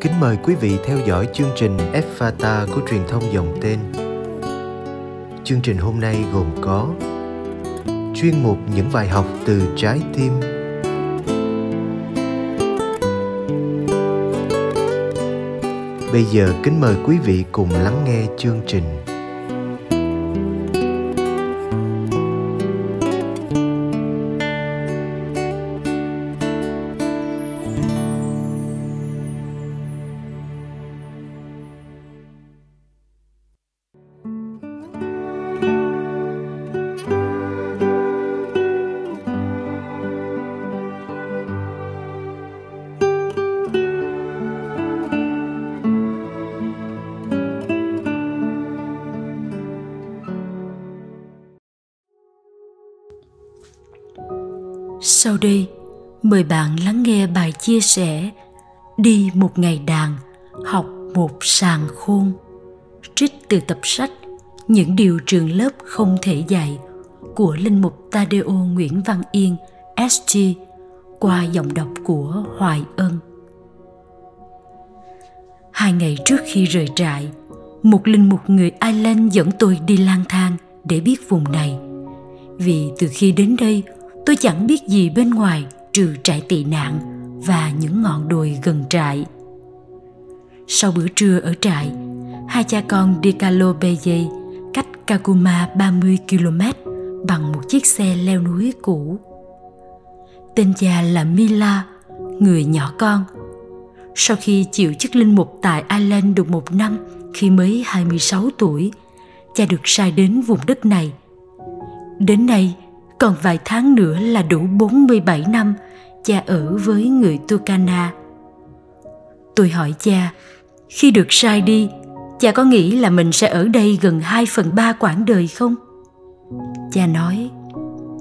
Kính mời quý vị theo dõi chương trình Fata của truyền thông dòng tên. Chương trình hôm nay gồm có chuyên mục những bài học từ trái tim Bây giờ kính mời quý vị cùng lắng nghe chương trình. Sau đây, mời bạn lắng nghe bài chia sẻ Đi một ngày đàn, học một sàng khôn Trích từ tập sách Những điều trường lớp không thể dạy của Linh Mục Tadeo Nguyễn Văn Yên, SG, qua giọng đọc của Hoài Ân. Hai ngày trước khi rời trại, một linh mục người Ireland dẫn tôi đi lang thang để biết vùng này. Vì từ khi đến đây, tôi chẳng biết gì bên ngoài trừ trại tị nạn và những ngọn đồi gần trại. Sau bữa trưa ở trại, hai cha con đi Beye cách Kakuma 30 km bằng một chiếc xe leo núi cũ. Tên cha là Mila, người nhỏ con. Sau khi chịu chức linh mục tại Ireland được một năm khi mới 26 tuổi, cha được sai đến vùng đất này. Đến nay, còn vài tháng nữa là đủ 47 năm cha ở với người Tukana. Tôi hỏi cha, khi được sai đi, cha có nghĩ là mình sẽ ở đây gần 2 phần 3 quãng đời không? Cha nói,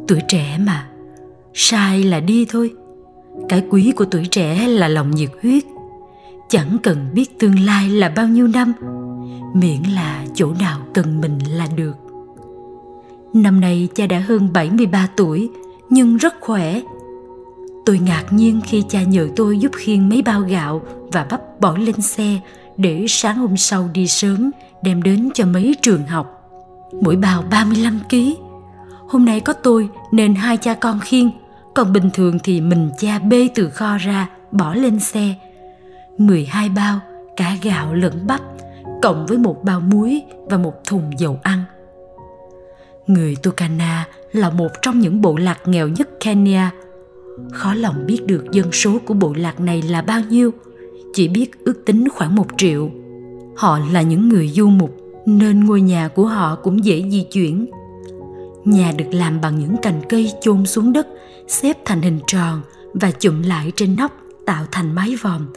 tuổi trẻ mà, sai là đi thôi. Cái quý của tuổi trẻ là lòng nhiệt huyết. Chẳng cần biết tương lai là bao nhiêu năm, miễn là chỗ nào cần mình là được. Năm nay cha đã hơn 73 tuổi, nhưng rất khỏe. Tôi ngạc nhiên khi cha nhờ tôi giúp khiêng mấy bao gạo và bắp bỏ lên xe để sáng hôm sau đi sớm đem đến cho mấy trường học. Mỗi bao 35 kg. Hôm nay có tôi nên hai cha con khiêng, còn bình thường thì mình cha bê từ kho ra bỏ lên xe. 12 bao, cả gạo lẫn bắp, cộng với một bao muối và một thùng dầu ăn – Người Turkana là một trong những bộ lạc nghèo nhất Kenya. Khó lòng biết được dân số của bộ lạc này là bao nhiêu, chỉ biết ước tính khoảng một triệu. Họ là những người du mục nên ngôi nhà của họ cũng dễ di chuyển. Nhà được làm bằng những cành cây chôn xuống đất, xếp thành hình tròn và chụm lại trên nóc tạo thành mái vòm.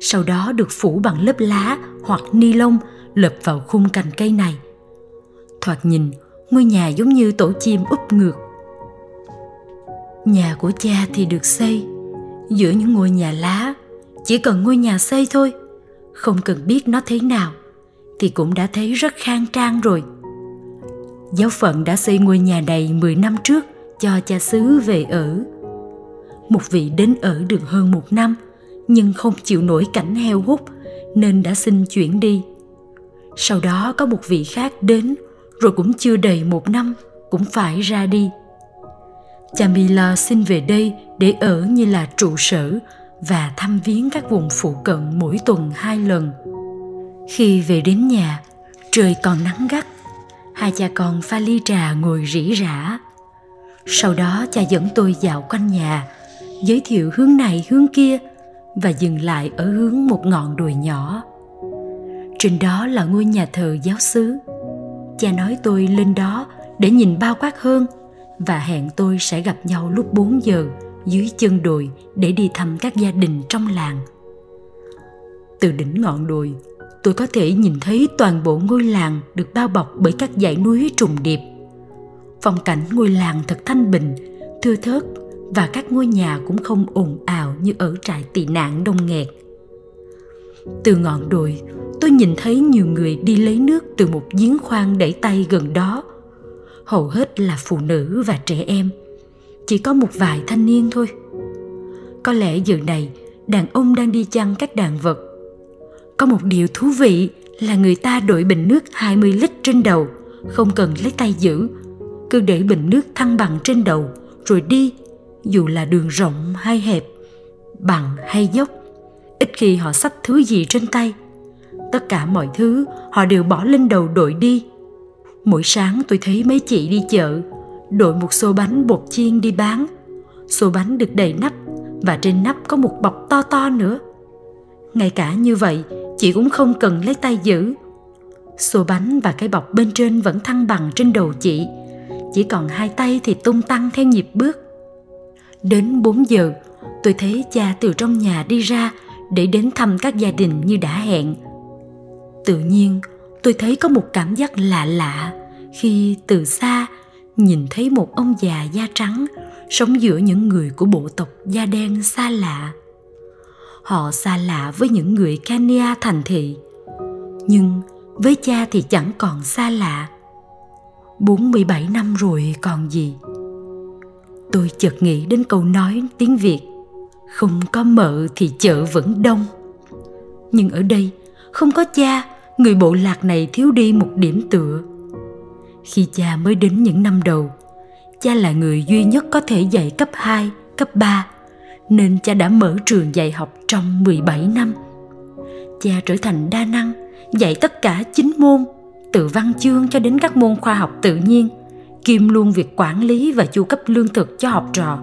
Sau đó được phủ bằng lớp lá hoặc ni lông lợp vào khung cành cây này. Thoạt nhìn, ngôi nhà giống như tổ chim úp ngược. Nhà của cha thì được xây giữa những ngôi nhà lá, chỉ cần ngôi nhà xây thôi. Không cần biết nó thế nào thì cũng đã thấy rất khang trang rồi. Giáo phận đã xây ngôi nhà này 10 năm trước cho cha xứ về ở. Một vị đến ở được hơn một năm, nhưng không chịu nổi cảnh heo hút nên đã xin chuyển đi. Sau đó có một vị khác đến rồi cũng chưa đầy một năm cũng phải ra đi Chamila xin về đây để ở như là trụ sở và thăm viếng các vùng phụ cận mỗi tuần hai lần. Khi về đến nhà, trời còn nắng gắt, hai cha con pha ly trà ngồi rỉ rả. Sau đó cha dẫn tôi dạo quanh nhà, giới thiệu hướng này hướng kia và dừng lại ở hướng một ngọn đồi nhỏ. Trên đó là ngôi nhà thờ giáo xứ cha nói tôi lên đó để nhìn bao quát hơn và hẹn tôi sẽ gặp nhau lúc 4 giờ dưới chân đồi để đi thăm các gia đình trong làng. Từ đỉnh ngọn đồi, tôi có thể nhìn thấy toàn bộ ngôi làng được bao bọc bởi các dãy núi trùng điệp. Phong cảnh ngôi làng thật thanh bình, thưa thớt và các ngôi nhà cũng không ồn ào như ở trại tị nạn đông nghẹt. Từ ngọn đồi, tôi nhìn thấy nhiều người đi lấy nước từ một giếng khoan đẩy tay gần đó. Hầu hết là phụ nữ và trẻ em. Chỉ có một vài thanh niên thôi. Có lẽ giờ này đàn ông đang đi chăn các đàn vật, Có một điều thú vị là người ta đội bình nước 20 lít trên đầu, không cần lấy tay giữ, cứ để bình nước thăng bằng trên đầu rồi đi, dù là đường rộng hay hẹp, bằng hay dốc. Ít khi họ xách thứ gì trên tay. Tất cả mọi thứ họ đều bỏ lên đầu đội đi. Mỗi sáng tôi thấy mấy chị đi chợ, đội một xô bánh bột chiên đi bán. Xô bánh được đầy nắp và trên nắp có một bọc to to nữa. Ngay cả như vậy, chị cũng không cần lấy tay giữ. Xô bánh và cái bọc bên trên vẫn thăng bằng trên đầu chị. Chỉ còn hai tay thì tung tăng theo nhịp bước. Đến 4 giờ, tôi thấy cha từ trong nhà đi ra để đến thăm các gia đình như đã hẹn. Tự nhiên, tôi thấy có một cảm giác lạ lạ khi từ xa nhìn thấy một ông già da trắng sống giữa những người của bộ tộc da đen xa lạ. Họ xa lạ với những người Kenya thành thị, nhưng với cha thì chẳng còn xa lạ. 47 năm rồi còn gì. Tôi chợt nghĩ đến câu nói tiếng Việt Không có mợ thì chợ vẫn đông Nhưng ở đây không có cha Người bộ lạc này thiếu đi một điểm tựa. Khi cha mới đến những năm đầu Cha là người duy nhất có thể dạy cấp 2, cấp 3 Nên cha đã mở trường dạy học trong 17 năm. Cha trở thành đa năng Dạy tất cả chín môn Từ văn chương cho đến các môn khoa học tự nhiên – kiêm luôn việc quản lý và chu cấp lương thực cho học trò.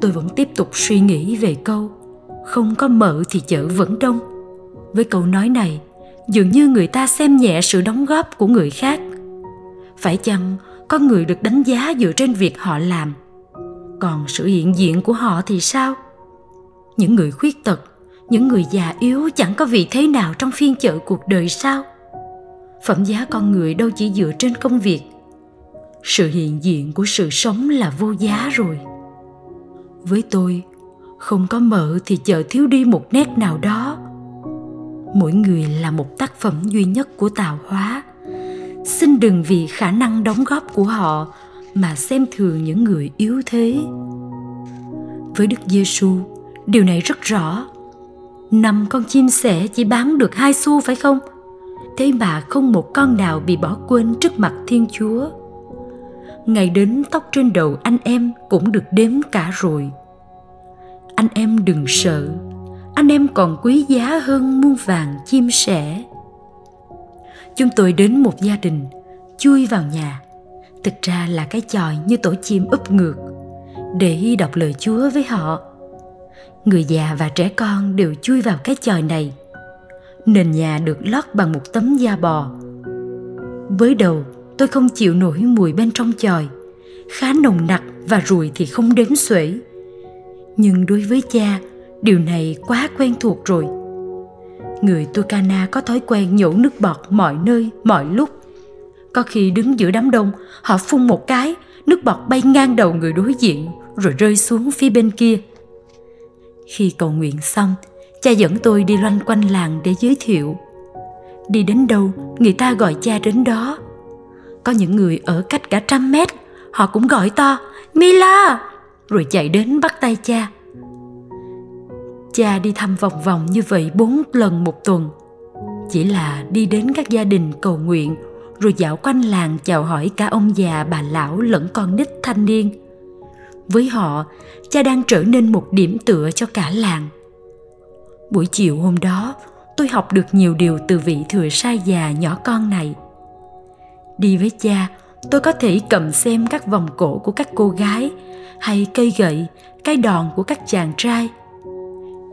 Tôi vẫn tiếp tục suy nghĩ về câu không có mợ thì chợ vẫn đông. Với câu nói này dường như người ta xem nhẹ sự đóng góp của người khác. Phải chăng con người được đánh giá dựa trên việc họ làm? Còn sự hiện diện của họ thì sao? Những người khuyết tật, những người già yếu chẳng có vị thế nào trong phiên chợ cuộc đời sao? Phẩm giá con người đâu chỉ dựa trên công việc? Sự hiện diện của sự sống là vô giá rồi. Với tôi, không có mợ thì chợ thiếu đi một nét nào đó mỗi người là một tác phẩm duy nhất của tạo hóa. Xin đừng vì khả năng đóng góp của họ mà xem thường những người yếu thế. Với đức giêsu điều này rất rõ. Năm con chim sẻ chỉ bán được hai xu phải không? Thế mà không một con nào bị bỏ quên trước mặt thiên chúa. Ngày đến tóc trên đầu anh em cũng được đếm cả rồi. Anh em đừng sợ anh em còn quý giá hơn muôn vàng chim sẻ. Chúng tôi đến một gia đình, chui vào nhà. Thực ra là cái chòi như tổ chim úp ngược, để đọc lời chúa với họ. Người già và trẻ con đều chui vào cái chòi này. Nền nhà được lót bằng một tấm da bò. Với đầu, tôi không chịu nổi mùi bên trong chòi, khá nồng nặc và ruồi thì không đếm xuể. Nhưng đối với cha điều này quá quen thuộc rồi. Người Turkana có thói quen nhổ nước bọt mọi nơi, mọi lúc. Có khi đứng giữa đám đông, họ phun một cái, nước bọt bay ngang đầu người đối diện, rồi rơi xuống phía bên kia. Khi cầu nguyện xong, cha dẫn tôi đi loanh quanh làng để giới thiệu. Đi đến đâu, người ta gọi cha đến đó. Có những người ở cách cả trăm mét, họ cũng gọi to, mila! rồi chạy đến bắt tay cha cha đi thăm vòng vòng như vậy bốn lần một tuần. Chỉ là đi đến các gia đình cầu nguyện, rồi dạo quanh làng chào hỏi cả ông già, bà lão lẫn con nít thanh niên. Với họ, cha đang trở nên một điểm tựa cho cả làng. Buổi chiều hôm đó, tôi học được nhiều điều từ vị thừa sai già nhỏ con này. Đi với cha, tôi có thể cầm xem các vòng cổ của các cô gái, hay cây gậy, cái đòn của các chàng trai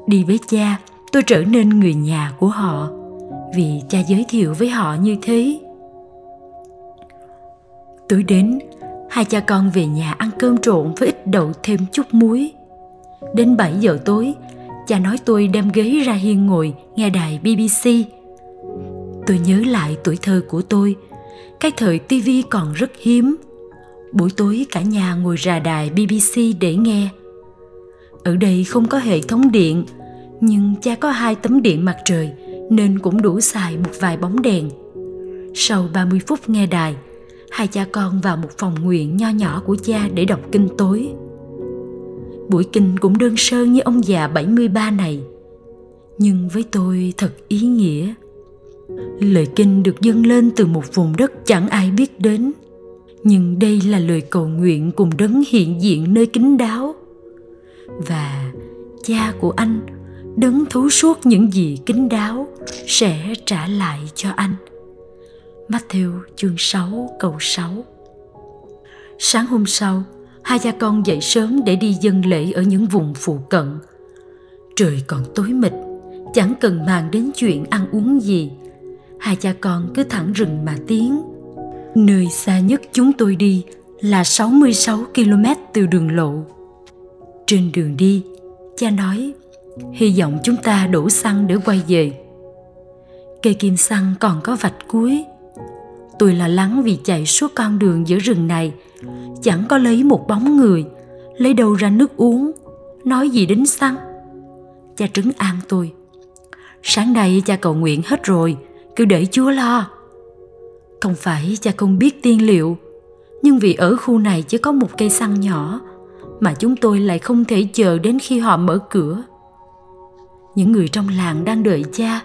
đi với cha, tôi trở nên người nhà của họ. Vì cha giới thiệu với họ như thế. Tối đến, hai cha con về nhà ăn cơm trộn với ít đậu thêm chút muối. Đến 7 giờ tối, cha nói tôi đem ghế ra hiên ngồi nghe đài bbc tôi nhớ lại tuổi thơ của tôi. Cái thời tivi còn rất hiếm. Buổi tối cả nhà ngồi ra đài bbc để nghe. Ở đây không có hệ thống điện nhưng cha có hai tấm điện mặt trời, nên cũng đủ xài một vài bóng đèn. Sau 30 phút nghe đài, hai cha con vào một phòng nguyện nho nhỏ của cha để đọc kinh tối. Buổi kinh cũng đơn sơ như ông già 73 này. Nhưng với tôi thật ý nghĩa. Lời kinh được dâng lên từ một vùng đất chẳng ai biết đến. Nhưng đây là lời cầu nguyện cùng đấng hiện diện nơi kính đáo. Và cha của anh đấng thấu suốt những gì kín đáo sẽ trả lại cho anh Matthew chương 6 câu 6 Sáng hôm sau, hai cha con dậy sớm để đi dân lễ ở những vùng phụ cận. Trời còn tối mịt, chẳng cần màng đến chuyện ăn uống gì. Hai cha con cứ thẳng rừng mà tiến. Nơi xa nhất chúng tôi đi là 66 km từ đường lộ. Trên đường đi, cha nói, hy vọng chúng ta đổ xăng để quay về. Cây kim xăng còn có vạch cuối. Tôi lo lắng vì chạy suốt con đường giữa rừng này – chẳng có lấy một bóng người, lấy đâu ra nước uống, nói gì đến xăng. Cha trấn an tôi. Sáng nay cha cầu nguyện hết rồi, cứ để chúa lo. Không phải cha không biết tiên liệu, nhưng vì ở khu này chỉ có một cây xăng nhỏ mà chúng tôi lại không thể chờ đến khi họ mở cửa những người trong làng đang đợi cha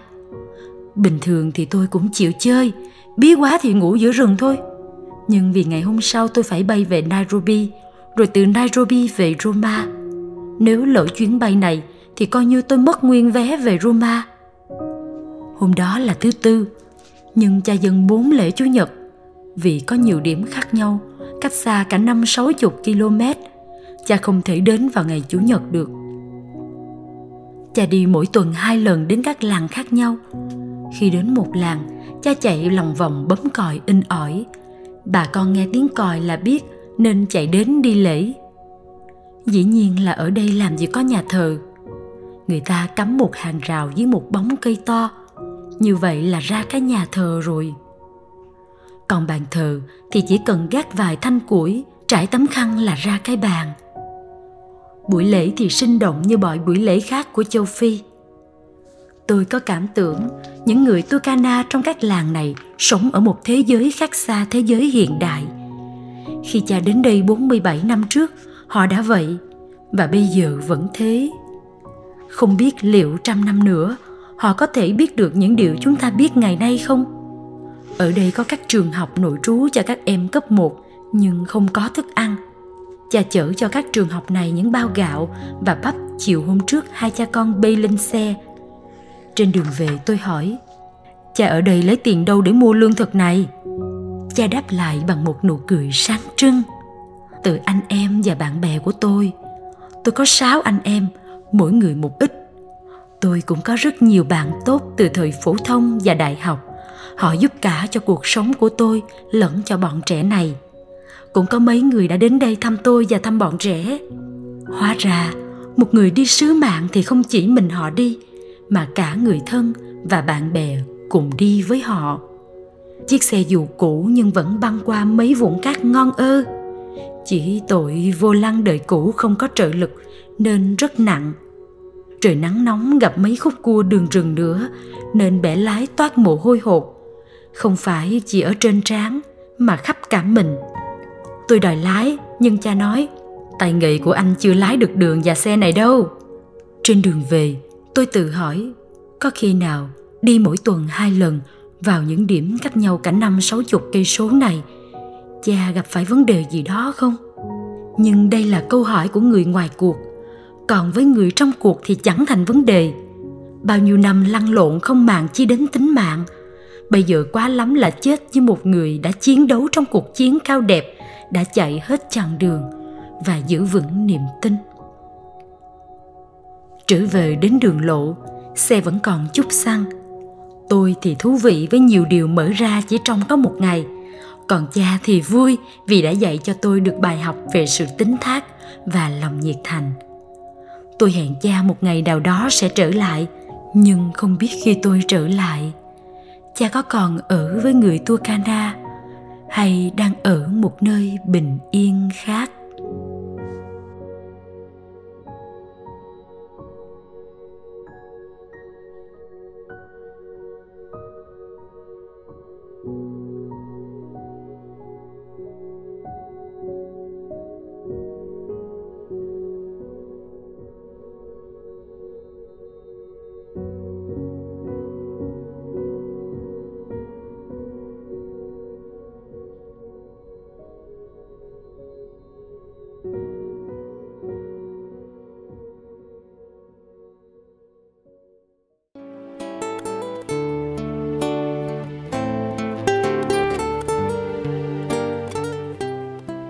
bình thường thì tôi cũng chịu chơi bí quá thì ngủ giữa rừng thôi nhưng vì ngày hôm sau tôi phải bay về Nairobi, rồi từ Nairobi về Roma. Nếu lỡ chuyến bay này thì coi như tôi mất nguyên vé về Roma. Hôm đó là thứ tư, nhưng cha dân bốn lễ Chủ nhật vì có nhiều điểm khác nhau, cách xa cả năm sáu chục km. Cha không thể đến vào ngày Chủ nhật được. Cha đi mỗi tuần hai lần đến các làng khác nhau. Khi đến một làng, cha chạy lòng vòng bấm còi in ỏi, bà con nghe tiếng còi là biết nên chạy đến đi lễ. Dĩ nhiên là ở đây làm gì có nhà thờ. Người ta cắm một hàng rào dưới một bóng cây to. Như vậy là ra cái nhà thờ rồi. Còn bàn thờ thì chỉ cần gác vài thanh củi trải tấm khăn là ra cái bàn buổi lễ thì sinh động như mọi buổi lễ khác của châu phi tôi có cảm tưởng những người Turkana trong các làng này sống ở một thế giới khác xa thế giới hiện đại. Khi cha đến đây 47 năm trước, họ đã vậy và bây giờ vẫn thế. Không biết liệu trăm năm nữa họ có thể biết được những điều chúng ta biết ngày nay không? Ở đây có các trường học nội trú cho các em cấp 1 nhưng không có thức ăn. Cha chở cho các trường học này những bao gạo và bắp chiều hôm trước hai cha con bay lên xe. Trên đường về tôi hỏi Cha ở đây lấy tiền đâu để mua lương thực này? Cha đáp lại bằng một nụ cười sáng trưng. Từ anh em và bạn bè của tôi. Tôi có sáu anh em, mỗi người một ít. Tôi cũng có rất nhiều bạn tốt từ thời phổ thông và đại học. Họ giúp cả cho cuộc sống của tôi lẫn cho bọn trẻ này. Cũng có mấy người đã đến đây thăm tôi và thăm bọn trẻ. Hóa ra, một người đi sứ mạng thì không chỉ mình họ đi mà cả người thân và bạn bè cùng đi với họ. Chiếc xe dù cũ nhưng vẫn băng qua mấy vũng cát ngon ơ. Chỉ tội vô lăng đời cũ không có trợ lực nên rất nặng. Trời nắng nóng gặp mấy khúc cua đường rừng nữa nên bẻ lái toát mồ hôi hột. Không phải chỉ ở trên trán mà khắp cả mình tôi đòi lái, nhưng cha nói tài nghệ của anh chưa lái được đường và xe này đâu. Trên đường về, tôi tự hỏi, có khi nào đi mỗi tuần hai lần vào những điểm cách nhau cả năm sáu chục cây số này, cha gặp phải vấn đề gì đó không? Nhưng đây là câu hỏi của người ngoài cuộc. Còn với người trong cuộc thì chẳng thành vấn đề. Bao nhiêu năm lăn lộn không màng chi đến tính mạng, bây giờ quá lắm là chết với một người đã chiến đấu trong cuộc chiến cao đẹp đã chạy hết chặng đường và giữ vững niềm tin. Trở về đến đường lộ, xe vẫn còn chút xăng. Tôi thì thú vị với nhiều điều mở ra chỉ trong có một ngày. Còn cha thì vui vì đã dạy cho tôi được bài học về sự tính thác và lòng nhiệt thành. Tôi hẹn cha một ngày nào đó sẽ trở lại, nhưng không biết khi tôi trở lại, cha có còn ở với người tua Turkana hay đang ở một nơi bình yên khác?